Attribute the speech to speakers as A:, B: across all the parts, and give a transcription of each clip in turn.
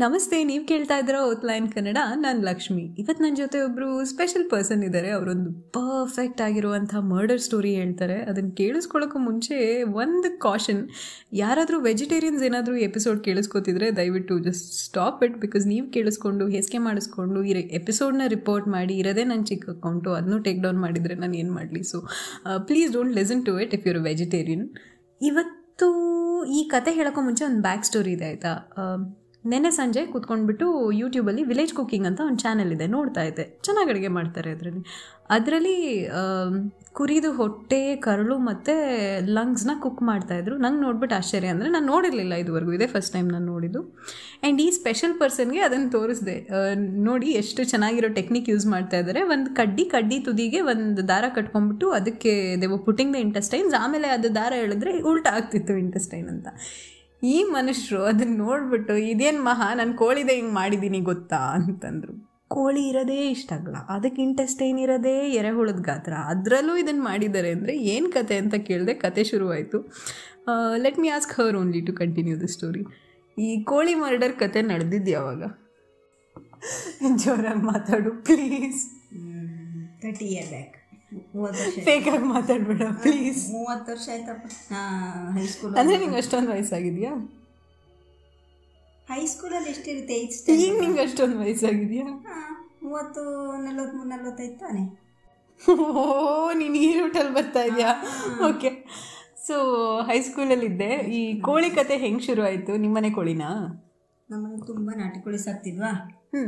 A: ನಮಸ್ತೆ, ನೀವು ಕೇಳ್ತಾ ಇದ್ದೀರಾ ಔಟ್ಲೈನ್ ಕನ್ನಡ ನಾನು ಲಕ್ಷ್ಮಿ. ಇವತ್ತು ನನ್ನ ಜೊತೆ ಒಬ್ಬರು ಸ್ಪೆಷಲ್ ಪರ್ಸನ್ ಇದ್ದಾರೆ ಅವರೊಂದು ಪರ್ಫೆಕ್ಟ್ ಆಗಿರುವಂಥ ಮರ್ಡರ್ ಸ್ಟೋರಿ ಹೇಳ್ತಾರೆ. ಅದನ್ನು ಕೇಳಿಸ್ಕೊಳ್ಳೋಕ್ಕೂ ಮುಂಚೆ ಒಂದು ಕಾಷನ್ ಯಾರಾದರೂ ವೆಜಿಟೇರಿಯನ್ಸ್ ಏನಾದರೂ ಎಪಿಸೋಡ್ ಕೇಳಿಸ್ಕೊತಿದ್ರೆ ದಯವಿಟ್ಟು ಜಸ್ಟ್ ಸ್ಟಾಪ್ ಇಟ್ ಬಿಕಾಸ್ ನೀವು ಕೇಳಿಸ್ಕೊಂಡು, ಹೆಸ್ಗೆ ಮಾಡಿಸ್ಕೊಂಡು ಈ ಎಪಿಸೋಡ್ನ ರಿಪೋರ್ಟ್ ಮಾಡಿ, ಇರೋದೇ ನನ್ನ ಚಿಕ್ಕ ಅಕೌಂಟು ಅದನ್ನು ಟೇಕ್ ಡೌನ್ ಮಾಡಿದರೆ ನಾನು ಏನು ಮಾಡಲಿ? So please don't listen to it if you're vegetarian ಇವತ್ತು ಈ ಕತೆ ಹೇಳೋಕ್ಕೂ ಮುಂಚೆ ಒಂದು ಬ್ಯಾಕ್ ಸ್ಟೋರಿ ಇದೆ, ಆಯಿತಾ? ನೆನ್ನೆ ಸಂಜೆ ಕೂತ್ಕೊಂಡ್ಬಿಟ್ಟು ಯೂಟ್ಯೂಬಲ್ಲಿ ವಿಲೇಜ್ ಕುಕ್ಕಿಂಗ್ ಅಂತ ಒಂದು ಚಾನಲ್ ಇದೆ, ನೋಡ್ತಾ ಇದ್ದೆ. ಚೆನ್ನಾಗಿ ಅಡುಗೆ ಮಾಡ್ತಾರೆ ಅದರಲ್ಲಿ. ಅದರಲ್ಲಿ ಕುರಿದು ಹೊಟ್ಟೆ, ಕರಳು ಮತ್ತು ಲಂಗ್ಸ್ನ ಕುಕ್ ಮಾಡ್ತಾಯಿದ್ರು ನಂಗೆ ನೋಡ್ಬಿಟ್ಟು ಆಶ್ಚರ್ಯ ಅಂದರೆ ನಾನು ನೋಡಿರಲಿಲ್ಲ ಇದುವರೆಗೂ. ಇದೇ ಫಸ್ಟ್ ಟೈಮ್ ನಾನು ನೋಡಿದ್ದು. ಆ್ಯಂಡ್ ಈ ಸ್ಪೆಷಲ್ ಪರ್ಸನ್ಗೆ ಅದನ್ನು ತೋರಿಸಿದೆ. ನೋಡಿ ಎಷ್ಟು ಚೆನ್ನಾಗಿರೋ ಟೆಕ್ನಿಕ್ ಯೂಸ್ ಮಾಡ್ತಾ ಇದ್ದಾರೆ ಒಂದು ಕಡ್ಡಿ ಕಡ್ಡಿ ತುದಿಗೆ ಒಂದು ದಾರ ಕಟ್ಕೊಂಡ್ಬಿಟ್ಟು ಅದಕ್ಕೆ ದೇವ ಪುಟ್ಟಿಂಗ್ ದ ಇಂಟೆಸ್ಟೈನ್ಸ್ ಆಮೇಲೆ ಅದು ದಾರ ಹೇಳಿದ್ರೆ ಉಲ್ಟಾ ಆಗ್ತಿತ್ತು ಇಂಟೆಸ್ಟೈನ್ ಅಂತ. ಈ ಮನುಷ್ಯರು ಅದನ್ನ ನೋಡ್ಬಿಟ್ಟು ಇದೇನು ಮಹಾ ನಾನು ಕೋಳಿದೆ ಹಿಂಗೆ ಮಾಡಿದ್ದೀನಿ ಗೊತ್ತಾ ಅಂತಂದರು. ಕೋಳಿ ಇರೋದೇ ಇಷ್ಟ ಆಗಲ್ಲ ಅದಕ್ಕೆ ಇಂಟೆಸ್ಟೈನ್ ಇರೋದೇ? ಎರೆಹುಳದ ಗಾತ್ರ. ಅದರಲ್ಲೂ ಇದನ್ನು ಮಾಡಿದ್ದಾರೆ ಅಂದರೆ ಏನು ಕತೆ ಅಂತ ಕೇಳಿದೆ ಕತೆ ಶುರುವಾಯಿತು. Let me ask her only to continue the story ಈ ಕೋಳಿ ಮರ್ಡರ್ ಕತೆ ನಡೆದಿದ್ದು ಯಾವಾಗ? ಜೋರಾಗಿ ಮಾತಾಡು ಪ್ಲೀಸ್
B: ತರ್ಟಿ ಇಯರ್ ಬ್ಯಾಕ್ ಮೂವತ್ತು ವರ್ಷ
A: ಫೇಕಾಗಿ ಮಾತಾಡ್ಬೇಡ ಪ್ಲೀಸ್
B: ಮೂವತ್ತು ವರ್ಷ ಆಯ್ತಪ್ಪ. ಹೈಸ್ಕೂಲ್
A: ಅಂದರೆ ನಿಂಗೆ ಅಷ್ಟೊಂದು ವಯಸ್ಸಾಗಿದೆಯಾ?
B: ಹೈಸ್ಕೂಲಲ್ಲಿ ಎಷ್ಟಿರುತ್ತೆ ಏಯ್ತ್
A: ಈಗ ನಿಂಗೆ ಅಷ್ಟೊಂದು ವಯಸ್ಸಾಗಿದೆಯಾ?
B: ಮೂವತ್ತು ನಲ್ವತ್ಮೂರು ನಲ್ವತ್ತೈದು ತಾನೆ.
A: ಓ ನೀನು ಈ ರೂಟಲ್ಲಿ ಬರ್ತಾ ಇದೆಯಾ? ಓಕೆ ಸೊ ಹೈಸ್ಕೂಲಲ್ಲಿದ್ದೆ ಈ ಕೋಳಿ ಕತೆ ಹೆಂಗೆ ಶುರು ಆಯಿತು? ನಿಮ್ಮನೆ ಕೋಳಿನಾ?
B: ನಮ್ಮನೆ ತುಂಬ ನಾಟಿ ಕೋಳಿ ಸಾಕ್ತಿದ್ವಾ
A: ಹ್ಞೂ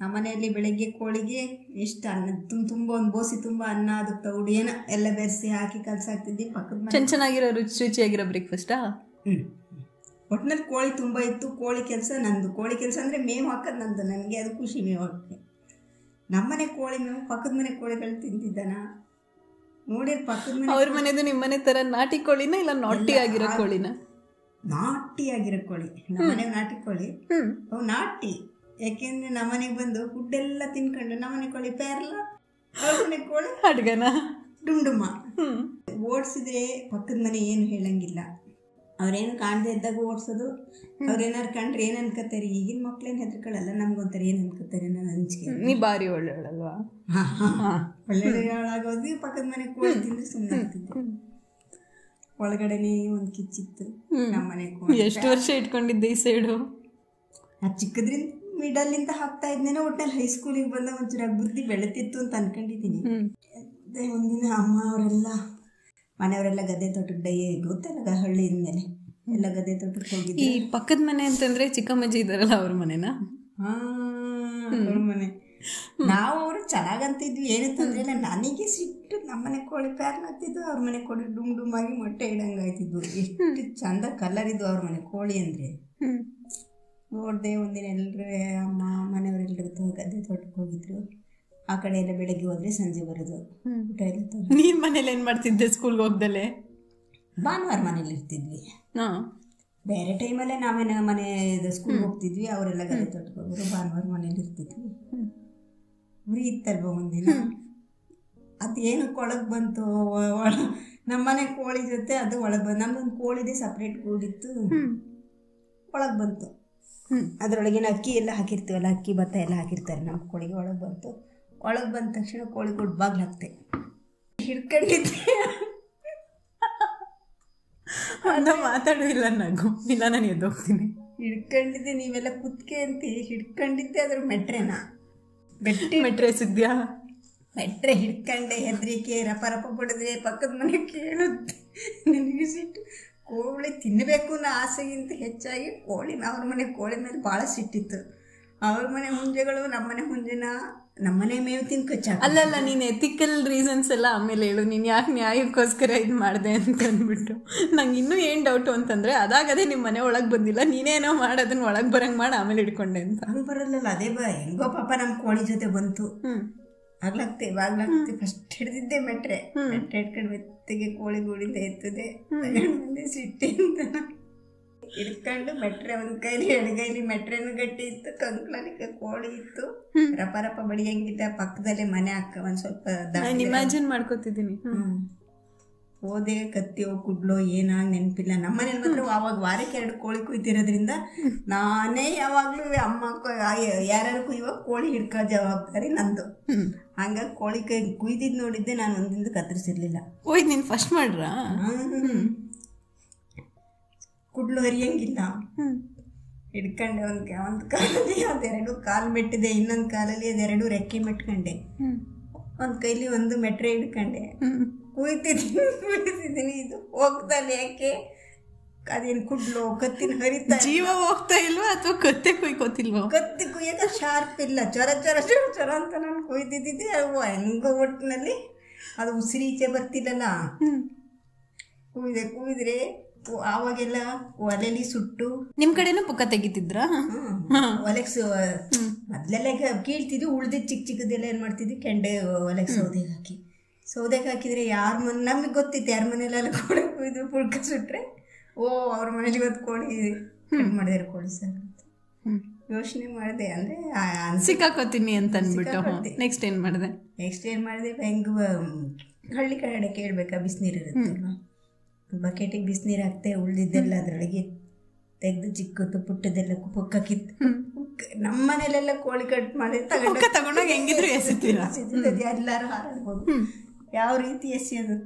B: ನಮ್ಮನೆಯಲ್ಲಿ ಬೆಳಗ್ಗೆ ಕೋಳಿಗೆ ಎಷ್ಟು ಅನ್ನ ತುಂಬ ತುಂಬ ಒಂದು ಬೋಸಿ ತುಂಬ ಅನ್ನ ಅದಕ್ಕೆ ತೌಡು ಏನೋ ಎಲ್ಲ ಬೆರೆಸಿ ಹಾಕಿ ಕಲಸಾಕ್ತಿದ್ವಿ ಪಕ್ಕದ ಮನೆ.
A: ಚೆನ್ನ ಚೆನ್ನಾಗಿರೋ ರುಚಿ ರುಚಿಯಾಗಿರೋ ಬ್ರೇಕ್ಫಾಸ್ಟಾ
B: ಹ್ಞೂ ಒಟ್ಟಿನಲ್ಲಿ ಕೋಳಿ ತುಂಬ ಇತ್ತು ಕೋಳಿ ಕೆಲಸ ನಂದು. ಕೋಳಿ ಕೆಲಸ ಅಂದರೆ ಮೇವು ಹಾಕೋದು ನಂದು ನನಗೆ ಅದು ಖುಷಿ ಮೇವು ಹಾಕಿ. ನಮ್ಮನೆ ಕೋಳಿ ಮೇವು ಪಕ್ಕದ ಮನೆ ಕೋಳಿಗಳು ತಿಂತಿದ್ದಾನ? ನೋಡಿ ಪಕ್ಕದ ಮನೆ
A: ಅವ್ರ ಮನೆಯದು ನಿಮ್ಮ ಮನೆ ಥರ ನಾಟಿ ಕೋಳಿನ ಇಲ್ಲ ನಾಟಿ ಆಗಿರೋ ಕೋಳಿನ?
B: ನಾಟಿ ಆಗಿರೋ ಕೋಳಿ. ನಮ್ಮನೆ ನಾಟಿ ಕೋಳಿ. ಅವು ನಾಟಿ. ಯಾಕೆಂದ್ರೆ ನಮ್ಮನೆಗೆ ಬಂದು ಫುಡ್ಡೆಲ್ಲ ತಿನ್ಕೊಂಡು ನಮ್ಮನೆ ಕೊಳಿ ಪೇರಲ್ಲ ಅವ್ರ ಕೊಳೆ
A: ಅಡ್ಗನ?
B: ಡುಮ್ ಡುಮ್ಮ ಓಡಿಸಿದ್ರೆ ಪಕ್ಕದ ಮನೆ ಏನು ಹೇಳಂಗಿಲ್ಲ. ಅವ್ರೇನು ಕಾಣದೇ ಇದ್ದಾಗ ಓಡಿಸೋದು. ಅವ್ರೇನಾರು ಕಂಡ್ರೆ ಏನು ಅನ್ಕೋತಾರೆ ಈಗಿನ ಮಕ್ಳೇನು ಹೆದರ್ಕೊಳ್ಳಲ್ಲ ನಮ್ಗೊಂಥರ ಏನು ಅನ್ಕೋತಾರೆ ನಾನು ಹಂಚಿಕೆ
A: ನೀ ಭಾರಿ ಒಳ್ಳೆಯವಳಲ್ವಾ?
B: ಒಳ್ಳೆ ಹಾಳಾಗೋದು ಪಕ್ಕದ ಮನೆ ಕೋಳಿ ತಿಂದ್ರೆ ಸುಮ್ಮನೆ ಆಗ್ತಿದ್ದೆ ಒಳಗಡೆನೆ ಒಂದು ಕಿಚ್ಚಿತ್ತು. ನಮ್ಮನೆ ಕೋಳಿ
A: ಎಷ್ಟು ವರ್ಷ ಇಟ್ಕೊಂಡಿದ್ದೆ ಈ ಸೈಡು?
B: ಅದು ಚಿಕ್ಕದ್ರಿಂದ ಮಿಡಲ್ಲಿಂದ ಹಾಕ್ತಾ ಇದ್ನೇನೋ ಒಟ್ಟಲ್ಲಿ ಹೈಸ್ಕೂಲಿಗೆ ಬಂದ ಒಂಚೂರು ಬುದ್ಧಿ ಬೆಳೆತಿತ್ತು ಅಂತ ಅನ್ಕೊಂಡಿದ್ದೀನಿ. ಅದೇ ಒಂದಿನ ಅಮ್ಮ ಅವರೆಲ್ಲ ಮನೆಯವರೆಲ್ಲ ಗದ್ದೆ ತೋಟಕ್ಕೆ ಡೈ ಗೊತ್ತಲ್ಲ ಹಳ್ಳಿ ಮೇಲೆ ಎಲ್ಲ ಗದ್ದೆ ತೋಟಕ್ಕೆ
A: ಈ ಪಕ್ಕದ ಮನೆ ಅಂತಂದ್ರೆ ಚಿಕ್ಕಮ್ಮಜ್ಜಿ ಇದ್ದಾರಲ್ಲ ಅವ್ರ ಮನೆನಾ?
B: ಹಾ ಅವ್ರ ಮನೆ. ನಾವು ಅವರು ಚೆನ್ನಾಗಂತಿದ್ವಿ. ಏನಂತಂದ್ರೆ ನನಗೆ ಸಿಟ್ಟು ನಮ್ಮನೆ ಕೋಳಿ ಪ್ಯಾರ್ಲಾಗ್ತಿದ್ವು ಅವ್ರ ಮನೆ ಕೋಳಿ ಡುಮ್ ಡುಮ್ ಆಗಿ ಮೊಟ್ಟೆ ಇಡಂಗಾಯ್ತಿದ್ವು. ಎಷ್ಟು ಚಂದ ಕಲರ್ ಇದ್ವು ಅವ್ರ ಮನೆ ಕೋಳಿ ಅಂದರೆ. ನೋಡಿದೆ ಒಂದಿನ ಎಲ್ಲರೂ ಅಮ್ಮ ಮನೆಯವರೆಲ್ಲರೂ ಗದ್ದೆ ತೋಟಕ್ಕೆ ಹೋಗಿದ್ರು. ಆ ಕಡೆ ಎಲ್ಲ ಬೆಳಗ್ಗೆ ಹೋದ್ರೆ ಸಂಜೆ ಬರೋದು. ಊಟ ಎಲ್ಲ ತಗೊಂಡು
A: ನೀನ್ ಮನೇಲಿ ಏನು ಮಾಡ್ತಿದ್ದೆ ಸ್ಕೂಲ್ಗೆ ಹೋಗ್ದಲೆ?
B: ಭಾನುವಾರ ಮನೇಲಿ ಇರ್ತಿದ್ವಿ.
A: ಹಾಂ.
B: ಬೇರೆ ಟೈಮಲ್ಲೇ ನಾವೇನ ಮನೆ ಸ್ಕೂಲ್ಗೆ ಹೋಗ್ತಿದ್ವಿ ಅವರೆಲ್ಲ ಗದ್ದೆ ತೋಟಕ್ಕೆ ಹೋಗೋರು ಭಾನುವಾರ ಮನೇಲಿ ಇರ್ತಿದ್ವಿ. ಉರಿ ಇತ್ತಲ್ವ ಒಂದಿನ? ಅದೇನು ಕೊಳಗೆ ಬಂತು ನಮ್ಮ ಮನೆ ನಮ್ಮನೆ ಕೋಳಿ ಜೊತೆ ಅದು ಒಳಗೆ ಬಂದು ನಮ್ದೊಂದು ಕೋಳಿದೆ ಸಪ್ರೇಟ್ ಕೂಡಿತ್ತು. ಒಳಗೆ ಬಂತು. ಅದರೊಳಗಿನ ಅಕ್ಕಿ ಎಲ್ಲ ಹಾಕಿರ್ತೀವಲ್ಲ ಅಕ್ಕಿ ಭತ್ತ ಎಲ್ಲ ಹಾಕಿರ್ತಾರೆ ನಮ್ಮ ಕೋಳಿಗೆ ಒಳಗೆ ಬಂತು. ಒಳಗೆ ಬಂದ ತಕ್ಷಣ ಕೋಳಿ ಕೊಟ್ಟು ಬಾಗ್ಲು ಹಾಕ್ತೆ. ಹಿಡ್ಕೊಂಡಿದ್ದೆ.
A: ಅನ್ನ ಮಾತಾಡೋ ಇಲ್ಲ ನಗು ಇಲ್ಲ ನಾನು ಎದ್ದೋಗ್ತೀನಿ
B: ಹಿಡ್ಕೊಂಡಿದ್ದೆ ನೀವೆಲ್ಲ ಕುತ್ಕೆ ಅಂತ. ಹಿಡ್ಕೊಂಡಿದ್ದೆ ಅದ್ರ ಮೆಟ್ರೆನ? ಬೆಟ್ಟಿ
A: ಮೆಟ್ರೆ ಸಿದ್ಯಾ
B: ಮೆಟ್ರೆ ಹಿಡ್ಕೊಂಡೆ ಹೆದರಿಕೆ ರಪ ರಪ ಬಡಿದ್ರೆ ಪಕ್ಕದ ಮನೆ ಕೇಳುತ್ತೆ. ನನಗೆ ಸಿಟ್ಟು. ಕೋಳಿ ತಿನ್ನಬೇಕು ಅನ್ನೋ ಆಸೆಗಿಂತ ಹೆಚ್ಚಾಗಿ ಕೋಳಿ ಅವ್ರ ಮನೆ ಕೋಳಿ ಮೇಲೆ ಭಾಳ ಸಿಟ್ಟಿತ್ತು. ಅವ್ರ ಮನೆ ಹುಂಜೆಗಳು ನಮ್ಮನೆ ಹುಂಜೆನ ನಮ್ಮನೆ ಮೇವು ತಿನ್ ಕಚ್ಚಾಕ.
A: ಅಲ್ಲಲ್ಲ ನೀನು ಎಥಿಕಲ್ ರೀಸನ್ಸ್ ಎಲ್ಲ ಆಮೇಲೆ ಹೇಳು. ನೀನು ಯಾಕೆ ನ್ಯಾಯಕ್ಕೋಸ್ಕರ ಇದು ಮಾಡಿದೆ ಅಂತ ಅಂದ್ಬಿಟ್ಟು. ನಂಗೆ ಇನ್ನೂ ಏನು ಡೌಟು ಅಂತಂದರೆ ಅದಾಗದೇ ನಿಮ್ಮ ಮನೆ ಒಳಗೆ ಬಂದಿಲ್ಲ ನೀನೇನೋ ಮಾಡಿ ಅದನ್ನ ಒಳಗೆ ಬರಂಗೆ ಮಾಡಿ ಆಮೇಲೆ ಹಿಡ್ಕೊಂಡೆ ಅಂತ.
B: ಹಂಗೆ ಬರಲ್ಲಲ್ಲ ಅದೇ ಬಾ ಹೆಂಗೋ ಪಾಪ ನಮ್ಮ ಕೋಳಿ ಜೊತೆ ಬಂತು.
A: ಹ್ಞೂ
B: ಆಗ್ಲಾಗ್ತೆ ಆಗ್ಲಾಗ್ತೇವೆ ಫಸ್ಟ್ ಹಿಡ್ದಿದ್ದೆ ಮೆಟ್ರೆ. ಮೆಟ್ರೆ ಹಿಡ್ಕೊಂಡು ಮೆತ್ತಗೆ ಕೋಳಿ ಗೂಡಿಂದ ಎತ್ತದೆ ಬಂದೆ ಸಿಟ್ಟಿಂದ ಇಟ್ಕೊಂಡು ಮೆಟ್ರೆ ಒಂದ್ ಕೈಲಿ ಎಡಗೈಲಿ ಮೆಟ್ರೆನು ಗಟ್ಟಿ ಇತ್ತು ಕಂಕ್ಳಲ್ಲಿ ಕೋಳಿ ಇತ್ತು. ರಪ ರಪ ಬಡಿಯಂಗಿದ್ದ ಪಕ್ಕದಲ್ಲೇ ಮನೆ ಅಕ್ಕ ಒಂದ್ ಸ್ವಲ್ಪ
A: ಇಮ್ಯಾಜಿನ್ ಮಾಡ್ಕೋತಿದ್ದೀನಿ.
B: ಹೋದೆ ಕತ್ತಿಯೋ ಕುಡ್ಲೋ ಏನಾಗ ನೆನಪಿಲ್ಲ. ನಮ್ಮ ಮನೇಲಿ ಮಾತ್ರ ಅವಾಗ ವಾರಕ್ಕೆ ಎರಡು ಕೋಳಿ ಕುಯ್ತಿರೋದ್ರಿಂದ ನಾನೇ ಯಾವಾಗ್ಲೂ ಅಮ್ಮ ಯಾರ್ಯಾರು ಕುಯ್ಯುವಾಗ ಕೋಳಿ ಹಿಡ್ಕೋ ಜವಾಬ್ದಾರಿ ನಂದು. ಹಂಗಾಗಿ ಕೋಳಿ ಕೈ ಕುಯ್ದಿದ್ದು ನೋಡಿದ್ದೆ ನಾನು ಒಂದಿಂದ ಕತ್ತರಿಸಿರ್ಲಿಲ್ಲ.
A: ಓಯ್ ನೀನು ಫಸ್ಟ್ ಮಾಡ್ರಾ?
B: ಕುಡ್ಲು ಹರಿಯಂಗಿಲ್ಲ. ಹಿಡ್ಕಂಡೆ ಒಂದು ಒಂದು ಕಾಲಲ್ಲಿ ಅದೆರಡು ಕಾಲು ಮೆಟ್ಟಿದೆ ಇನ್ನೊಂದು ಕಾಲಲ್ಲಿ ಅದೆರಡು ರೆಕ್ಕೆ ಮೆಟ್ಕೊಂಡೆ. ಒಂದು ಕೈಲಿ ಒಂದು ಮೆಟ್ರೆ ಹಿಡ್ಕೊಂಡೆ. ಕುಯ್ತಿದ್ದೀನಿ ಕುಯ್ತಿದ್ದೀನಿ ಇದು ಹೋಗ್ತಾನೆ ಯಾಕೆ? ಅದೇನು ಕುಡ್ಲು ಕತ್ತಿನ ಹರಿತ
A: ಜೀವ ಹೋಗ್ತಾ ಇಲ್ವಾ ಅಥವಾ ಕತ್ತೆ ಕುಯ್ಕೋತಿಲ್ವಾ
B: ಕತ್ತಿ ಕುಯ್ಯಕ್ಕೆ ಶಾರ್ಪ್ ಇಲ್ಲ. ಚೊರ ಚೊರ ಚೊರ ಚೊರ ಅಂತ ನಾನು ಕುಯ್ದಿದ್ದೆ ಅವು ಹೆಂಗೋ ಒಟ್ಟಿನಲ್ಲಿ ಅದು ಉಸಿರೀಚೆ ಈಚೆ ಬರ್ತಿಲ್ಲಲ್ಲ ಕುಯ್ದೆ ಕುಯ್ದ್ರೆ ಆವಾಗೆಲ್ಲ ಒಲೆಲಿ ಸುಟ್ಟು
A: ನಿಮ್ ಕಡೆನೂ ಪುಕ್ಕ ತೆಗಿತಿದ್ರ?
B: ಒಲೆಗೆ ಮೊದ್ಲೆಲ್ಲ ಕೀಳ್ತಿದ್ವಿ ಉಳ್ದಿದ್ ಚಿಕ್ಕ ಚಿಕ್ಕದೆಲ್ಲ ಏನು ಮಾಡ್ತಿದ್ವಿ? ಕೆಂಡೆ ಒಲೆಗೆ ಸೌದೆಗೆ ಹಾಕಿ. ಸೌದೆಗೆ ಹಾಕಿದ್ರೆ ಯಾರ ಮನೆ ನಮಗೆ ಗೊತ್ತಿತ್ತು ಯಾರ ಮನೇಲೆಲ್ಲ ಕೂಡ ಕುಯ್ದು ಪುಳ್ಕ ಸುಟ್ರೆ ಓ ಅವ್ರ ಮನೇಲಿ ಇವತ್ತು ಕೋಳಿ ಮಾಡಿದಾರೆ ಕೋಳಿ ಸರ್? ಯೋಚನೆ ಮಾಡಿದೆ ಅಂದರೆ
A: ಸಿಕ್ಕಾಕೋತೀನಿ ಅಂತ ಅನ್ಬಿಟ್ಟು ನೆಕ್ಸ್ಟ್ ಏನು ಮಾಡಿದೆ?
B: ನೆಕ್ಸ್ಟ್ ಏನು ಮಾಡಿದೆ ಹೆಂಗೆ ಹಳ್ಳಿ ಕಡೆ ಕೇಳಬೇಕಾ ಬಿಸಿನೀರು ಇರುತ್ತೆ ಬಕೆಟಿಗೆ ಬಿಸಿನೀರು ಹಾಕ್ತೆ ಉಳ್ದಿದ್ದೆಲ್ಲ ಅದರೊಳಗೆ ತೆಗೆದು ಚಿಕ್ಕದು ಪುಟ್ಟದೆಲ್ಲ ಕುಪ್ಪಕ್ಕಿತ್ತು ಕಿತ್ತು ನಮ್ಮ ಮನೇಲೆಲ್ಲ ಕೋಳಿ ಕಟ್ ಮಾಡಿ
A: ಪುಕ್ಕ ತಗೊಂಡೋಗಿ ಹೆಂಗಿದ್ರು ಎಸಿತೀರಾ?
B: ತಗೊಂಡು ಎಲ್ಲರೂ ಹಾರಾಡ್ಬೋದು. ಯಾವ ರೀತಿ ಎಸೆಯೋದು?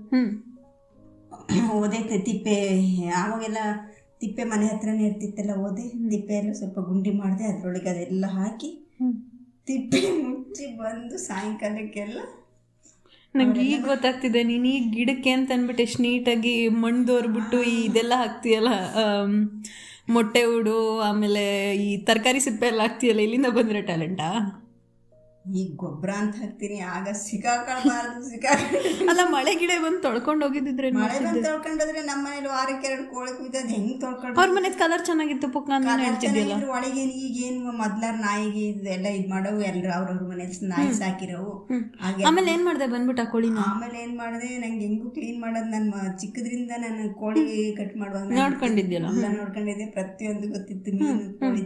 B: ಓದೆ ತಿಪ್ಪೆ ಆವಾಗೆಲ್ಲ ತಿಪ್ಪೆ ಮನೆ ಹತ್ರನೇ ಇರ್ತಿತ್ತಲ್ಲ ಓದೆ ತಿಪ್ಪೆ ಎಲ್ಲ ಸ್ವಲ್ಪ ಗುಂಡಿ ಮಾಡಿದೆ ಅದರೊಳಗೆ ಅದೆಲ್ಲ ಹಾಕಿ ತಿಪ್ಪೆ ಮುಚ್ಚಿ ಬಂದು ಸಾಯಂಕಾಲಕ್ಕೆಲ್ಲ
A: ನಂಗೆ ಈಗ ಗೊತ್ತಾಗ್ತಿದೆ ನೀನು ಈಗ ಗಿಡಕ್ಕೆ ಅಂತ ಅಂದ್ಬಿಟ್ಟು ಎಷ್ಟು ನೀಟಾಗಿ ಮಣ್ಣು ದೋರ್ಬಿಟ್ಟು ಈ ಇದೆಲ್ಲ ಹಾಕ್ತೀಯಲ್ಲ ಮೊಟ್ಟೆ ಹುಡು ಆಮೇಲೆ ಈ ತರಕಾರಿ ಸಿಪ್ಪೆ ಎಲ್ಲ ಹಾಕ್ತೀಯಲ್ಲ ಇಲ್ಲಿಂದ ಬಂದಿರೋ ಟ್ಯಾಲೆಂಟಾ
B: ಈಗ ಗೊಬ್ಬರ ಅಂತ ಹಾಕ್ತೀನಿ ಆಗ ಸಿಕ್ಕಾಕೊಳ್ಬಾರ್ದು ಸಿಕ್ಕಾಕ
A: ಅಲ್ಲ ಮಳೆ ಗಿಡ ಬಂದು ತೊಳ್ಕೊಂಡು ಹೋಗಿದ್ದಿದ್ರೆ
B: ಮಳೆ ಬಂದು ತೊಳ್ಕೊಂಡೋದ್ರೆ ನಮ್ಮ ಮನೇಲಿ ವಾರಕ್ಕೆ ಎರಡು ಕೋಳಿ ಕುಯ್ದದ್ ಹೆಂಗ್ ತೊಳ್ಕೊಂಡು
A: ಅವ್ರ ಮನೆ ಕಲರ್ ಚೆನ್ನಾಗಿತ್ತು ಪುಕ್ಕ
B: ಒಳಗೆ ಈಗ ಈಗೇನು ಮೊದ್ಲಾರ ನಾಯಿಗೆ ಇದೆಲ್ಲ ಇದು ಮಾಡೋವು ಎಲ್ಲರೂ ಅವ್ರವ್ರ ಮನೇಲಿ ನಾಯಿ ಸಾಕಿರೋವು.
A: ಆಮೇಲೆ ಏನ್ ಮಾಡ್ದೆ ಬಂದ್ಬಿಟ್ಟು ಕೋಳಿ
B: ಆಮೇಲೆ ಏನ್ ಮಾಡಿದೆ ನಂಗೆ ಹೆಂಗು ಕ್ಲೀನ್ ಮಾಡೋದು ನನ್ನ ಚಿಕ್ಕದ್ರಿಂದ ನಾನು ಕೋಳಿ ಕಟ್ ಮಾಡುವಾಗ ನೋಡ್ಕೊಂಡಿದ್ದೆ ನೋಡ್ಕೊಂಡಿದ್ದೆ ಪ್ರತಿಯೊಂದು ಗೊತ್ತಿತ್ತು ಮೀನು ಕೋಳಿ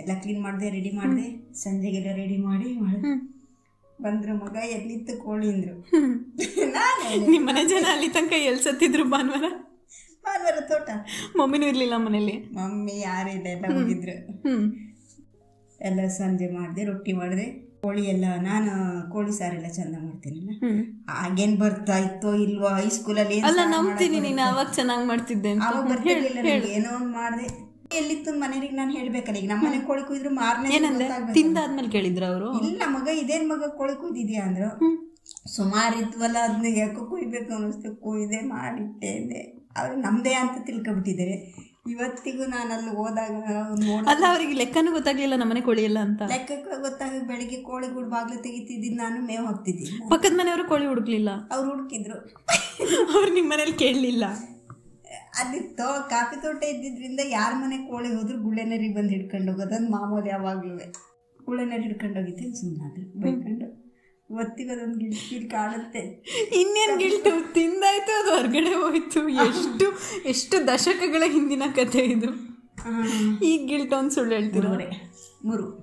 B: ಎಲ್ಲ ಕ್ಲೀನ್ ಮಾಡಿದೆ ರೆಡಿ ಮಾಡಿದೆ. ಸಂಜೆಗೆಲ್ಲ ರೆಡಿ ಮಾಡಿ ಬಂದ್ರು ಮಗ ಎಲ್ಲಿತ್ತು ಕೋಳಿ ಅಂದ್ರು. ನಾನೇ
A: ನಿಮ್ಮ ಮನೆ ಜನ ಅಲ್ಲಿ ತನಕ ಎಲ್ಸತ್ತಿದ್ರು ಭಾನುವಾರ?
B: ಭಾನುವಾರ ತೋಟ.
A: ಮಮ್ಮಿನೂ ಇರ್ಲಿಲ್ಲ ಮನೇಲಿ
B: ಮಮ್ಮಿ ಯಾರಿಲ್ಲ ಎಲ್ಲ ಹೋಗಿದ್ರು. ಎಲ್ಲ ಸಂಜೆ ಮಾಡಿದೆ ರೊಟ್ಟಿ ಮಾಡಿದೆ. ಕೋಳಿ ಎಲ್ಲ ನಾನು ಕೋಳಿ ಸಾರೆಲ್ಲ ಚಂದ ಮಾಡ್ತೀನಿಲ್ಲ. ಆಗೇನ್ ಬರ್ತಾ ಇತ್ತೋ ಇಲ್ವಾ ಹೈಸ್ಕೂಲಲ್ಲಿ ಏನ್
A: ಅಲ್ಲ ನಂಬ್ತೀನಿ? ನೀನು ಅವಾಗ ಚೆನ್ನಾಗಿ ಮಾಡ್ತಿದ್ದೆ
B: ಏನೋ ಒಂದು ಮಾಡಿದೆ. ಎಲ್ಲಿತ್ತು ಮನೆಯವ್ರಿಗೆ ನಾನು ಹೇಳ್ಬೇಕಲ್ಲ ಈಗ ನಮ್ಮ ಮನೆ ಕೋಳಿ ಕುಯ್ದ್ರು ಮಾರನೇ
A: ತಿಂದಾದ್ಮೇಲೆ ಕೇಳಿದ್ರು ಅವರು?
B: ಇಲ್ಲ ಮಗ ಇದೇನ್ ಮಗ ಕೋಳಿ ಕುಯ್ದಿದ್ಯಾ ಅಂದ್ರು. ಸುಮಾರು ಇದ್ವಲ್ಲ ಅದನ್ನ ಯಾಕೋ ಕುಯ್ಬೇಕು ಅನ್ನಿಸ್ತು. ಕುಯ್ದೆ ಮಾಡಿಟ್ಟೆ ಅಂದೆ ಅವ್ರು ನಮ್ದೇ ಅಂತ ತಿಳ್ಕೊಬಿಟ್ಟಿದ್ದಾರೆ. ಇವತ್ತಿಗೂ ನಾನು ಅಲ್ಲಿ ಹೋದಾಗ
A: ಅಲ್ಲ ಅವ್ರಿಗೆ ಲೆಕ್ಕನೂ ಗೊತ್ತಾಗ್ಲಿಲ್ಲ ನಮ್ಮನೆ ಕೋಳಿ ಎಲ್ಲ ಅಂತ.
B: ಲೆಕ್ಕಕ್ಕೆ ಗೊತ್ತಾಗ ಬೆಳಿಗ್ಗೆ ಕೋಳಿ ಗುಡ್ ಬಾಗ್ಲು ತೆಗಿತಿದ್ದೀನಿ ನಾನು ಮೇವು ಹಾಕ್ತಿದ್ದೀನಿ.
A: ಪಕ್ಕದ ಮನೆಯವರು ಕೋಳಿ ಹುಡುಕ್ಲಿಲ್ಲ?
B: ಅವ್ರು ಹುಡುಕಿದ್ರು.
A: ಅವ್ರು ನಿಮ್ಮ ಮನೇಲಿ ಕೇಳಲಿಲ್ಲ?
B: ಅಲ್ಲಿ ತೋ ಕಾಫಿ ತೋಟ ಇದ್ದಿದ್ರಿಂದ ಯಾರ ಮನೆ ಕೋಳಿ ಹೋದ್ರು ಗುಳ್ಳೆನರಿಗೆ ಬಂದು ಹಿಡ್ಕೊಂಡು ಹೋಗೋದು. ಅದು ಮಾಮೂಲಿ ಯಾವಾಗ್ಲೂ. ಗುಳ್ಳೆನರಿ ಹಿಡ್ಕೊಂಡು ಹೋಗಿದ್ದೀನಿ ಸುಮ್ಮನೆ ಬೈಕೊಂಡು ಒತ್ತಿಗೋದೊಂದು ಗಿಲ್ಟ್ ಗಿಲ್ ಕಾಣುತ್ತೆ.
A: ಇನ್ನೇನು ಗಿಲ್ಟು ತಿಂದಾಯ್ತು ಅದು ಹೊರಗಡೆ ಹೋಯ್ತು. ಎಷ್ಟು ಎಷ್ಟು ದಶಕಗಳ ಹಿಂದಿನ ಕಥೆ ಇದು. ಈಗ ಗಿಲ್ಟು ಒಂದು ಸುಳ್ಳು ಹೇಳ್ತಿರೋರೆ
B: ಮೂರು.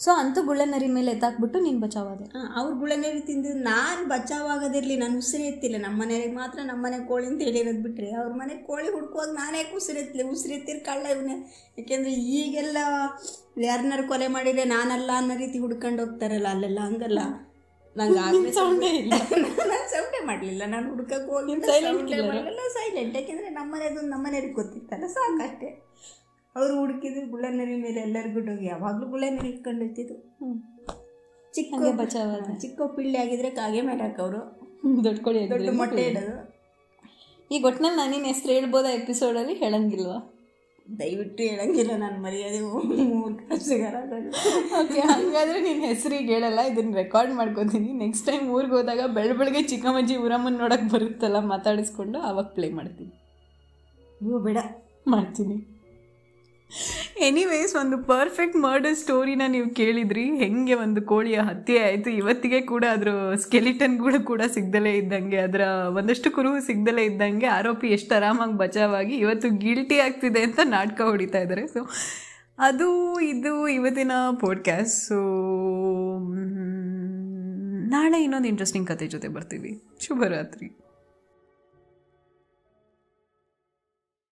A: ಸೊ ಅಂತೂ ಗುಳ್ಳೆನರಿ ಮೇಲೆ ಎತ್ತಾಕ್ಬಿಟ್ಟು ನೀನು ಬಚಾವಾದೆ.
B: ಅವ್ರು ಗುಳ್ಳೆನರಿ ತಿಂದು ನಾನು ಬಚಾವಾಗೋದಿರಲಿ ನಾನು ಉಸಿರೆತ್ತಿಲ್ಲ ನಮ್ಮ ಮನೆಗೆ ಮಾತ್ರ ನಮ್ಮ ಮನೆ ಕೋಳಿ ಅಂತ ಹೇಳಿರೋದು ಬಿಟ್ರೆ ಅವ್ರ ಮನೆ ಕೋಳಿ ಹುಡ್ಕುವಾಗ ನಾನೇ ಉಸಿರಿ ಎತ್ತಲಿ ಉಸಿರಿ ಎತ್ತಿರ ಕಳ್ಳ ಇವನೇ. ಯಾಕೆಂದ್ರೆ ಈಗೆಲ್ಲ ಯಾರನ್ನಾರು ಕೊಲೆ ಮಾಡಿದ್ರೆ ನಾನಲ್ಲ ಅನ್ನೋ ರೀತಿ ಹುಡ್ಕೊಂಡು ಹೋಗ್ತಾರಲ್ಲ ಅಲ್ಲೆಲ್ಲ ಹಂಗಲ್ಲ. ನಂಗೆ ಆಗಲೇ
A: ಸೌಂಡೇ ಇಲ್ಲ.
B: ನಾನು ಸೌಂಡೇ ಮಾಡಲಿಲ್ಲ. ನಾನು ಹುಡ್ಕಕ್ಕೆ ಹೋಗಿ ಸೈಲೆಂಟ್ ಯಾಕೆಂದರೆ ನಮ್ಮ ಮನೆದು ನಮ್ಮ ಮನೆಯವ್ರಿಗೆ ಗೊತ್ತಿತ್ತಲ್ಲ ಸಾಕಷ್ಟೇ. ಅವರು ಹುಡುಕಿದ್ರು ಗುಳ್ಳನರಿ ಮೇಲೆ ಎಲ್ಲರಿಗೂ ಹೋಗಿ ಯಾವಾಗಲೂ ಗುಳ್ಳನರಿ ಇಟ್ಕೊಂಡು ಹೋಗ್ತಿದ್ದು ಚಿಕ್ಕ
A: ಬಚಾವ
B: ಚಿಕ್ಕ ಪಿಳ್ಳಿ ಆಗಿದ್ರೆ ಕಾಗೆ ಮೇಲೆ ಹಾಕೋರು
A: ದೊಡ್ಡ ಕೋಳಿ
B: ದೊಡ್ಡ ಮೊಟ್ಟೆ ಇಡೋದು.
A: ಈಗ ಒಟ್ನಲ್ಲಿ ನಾನು ನಿನ್ನ ಹೆಸರು ಹೇಳ್ಬೋದಾ ಎಪಿಸೋಡಲ್ಲಿ ಹೇಳಂಗಿಲ್ವ?
B: ದಯವಿಟ್ಟು ಹೇಳಂಗಿಲ್ಲ ನಾನು ಮರ್ಯಾದೆ ಮೂರು
A: ಓಕೆ ಹಾಗಾದ್ರೆ ನೀನು ಹೆಸರಿಗೆ ಹೇಳಲ್ಲ ಇದನ್ನ ರೆಕಾರ್ಡ್ ಮಾಡ್ಕೋತೀನಿ. ನೆಕ್ಸ್ಟ್ ಟೈಮ್ ಊರಿಗೆ ಹೋದಾಗ ಬೆಳ ಬೆಳಗ್ಗೆ ಚಿಕ್ಕಮ್ಮಜ್ಜಿ ಊರಮ್ಮನ ನೋಡಕ್ಕೆ ಬರುತ್ತಲ್ಲ ಮಾತಾಡಿಸ್ಕೊಂಡು ಆವಾಗ ಪ್ಲೇ ಮಾಡ್ತೀನಿ.
B: ಇವು ಬೇಡ.
A: ಮಾಡ್ತೀನಿ. ಎನಿವೇಸ್ ಒಂದು ಪರ್ಫೆಕ್ಟ್ ಮರ್ಡರ್ ಸ್ಟೋರಿನ ನೀವು ಕೇಳಿದ್ರಿ. ಹೆಂಗೆ ಒಂದು ಕೋಳಿಯ ಹತ್ಯೆ ಆಯಿತು. ಇವತ್ತಿಗೆ ಕೂಡ ಅದರ ಸ್ಕೆಲಿಟನ್ಗಳು ಕೂಡ ಸಿಗ್ದಲೇ ಇದ್ದಂಗೆ, ಅದರ ಒಂದಷ್ಟು ಕುರುಹು ಸಿಗ್ದಲೇ ಇದ್ದಂಗೆ ಆರೋಪಿ ಎಷ್ಟು ಆರಾಮಾಗಿ ಬಚಾವಾಗಿ ಇವತ್ತು ಗಿಲ್ಟಿ ಆಗ್ತಿದೆ ಅಂತ ನಾಟಕ ಹೊಡಿತಾ ಇದ್ದಾರೆ. ಸೊ ಅದು ಇದು ಇವತ್ತಿನ ಪಾಡ್ಕ್ಯಾಸ್ಟ್ ಸೊ ನಾಳೆ ಇನ್ನೊಂದು ಇಂಟ್ರೆಸ್ಟಿಂಗ್ ಕತೆ ಜೊತೆ ಬರ್ತೀವಿ. ಶುಭರಾತ್ರಿ.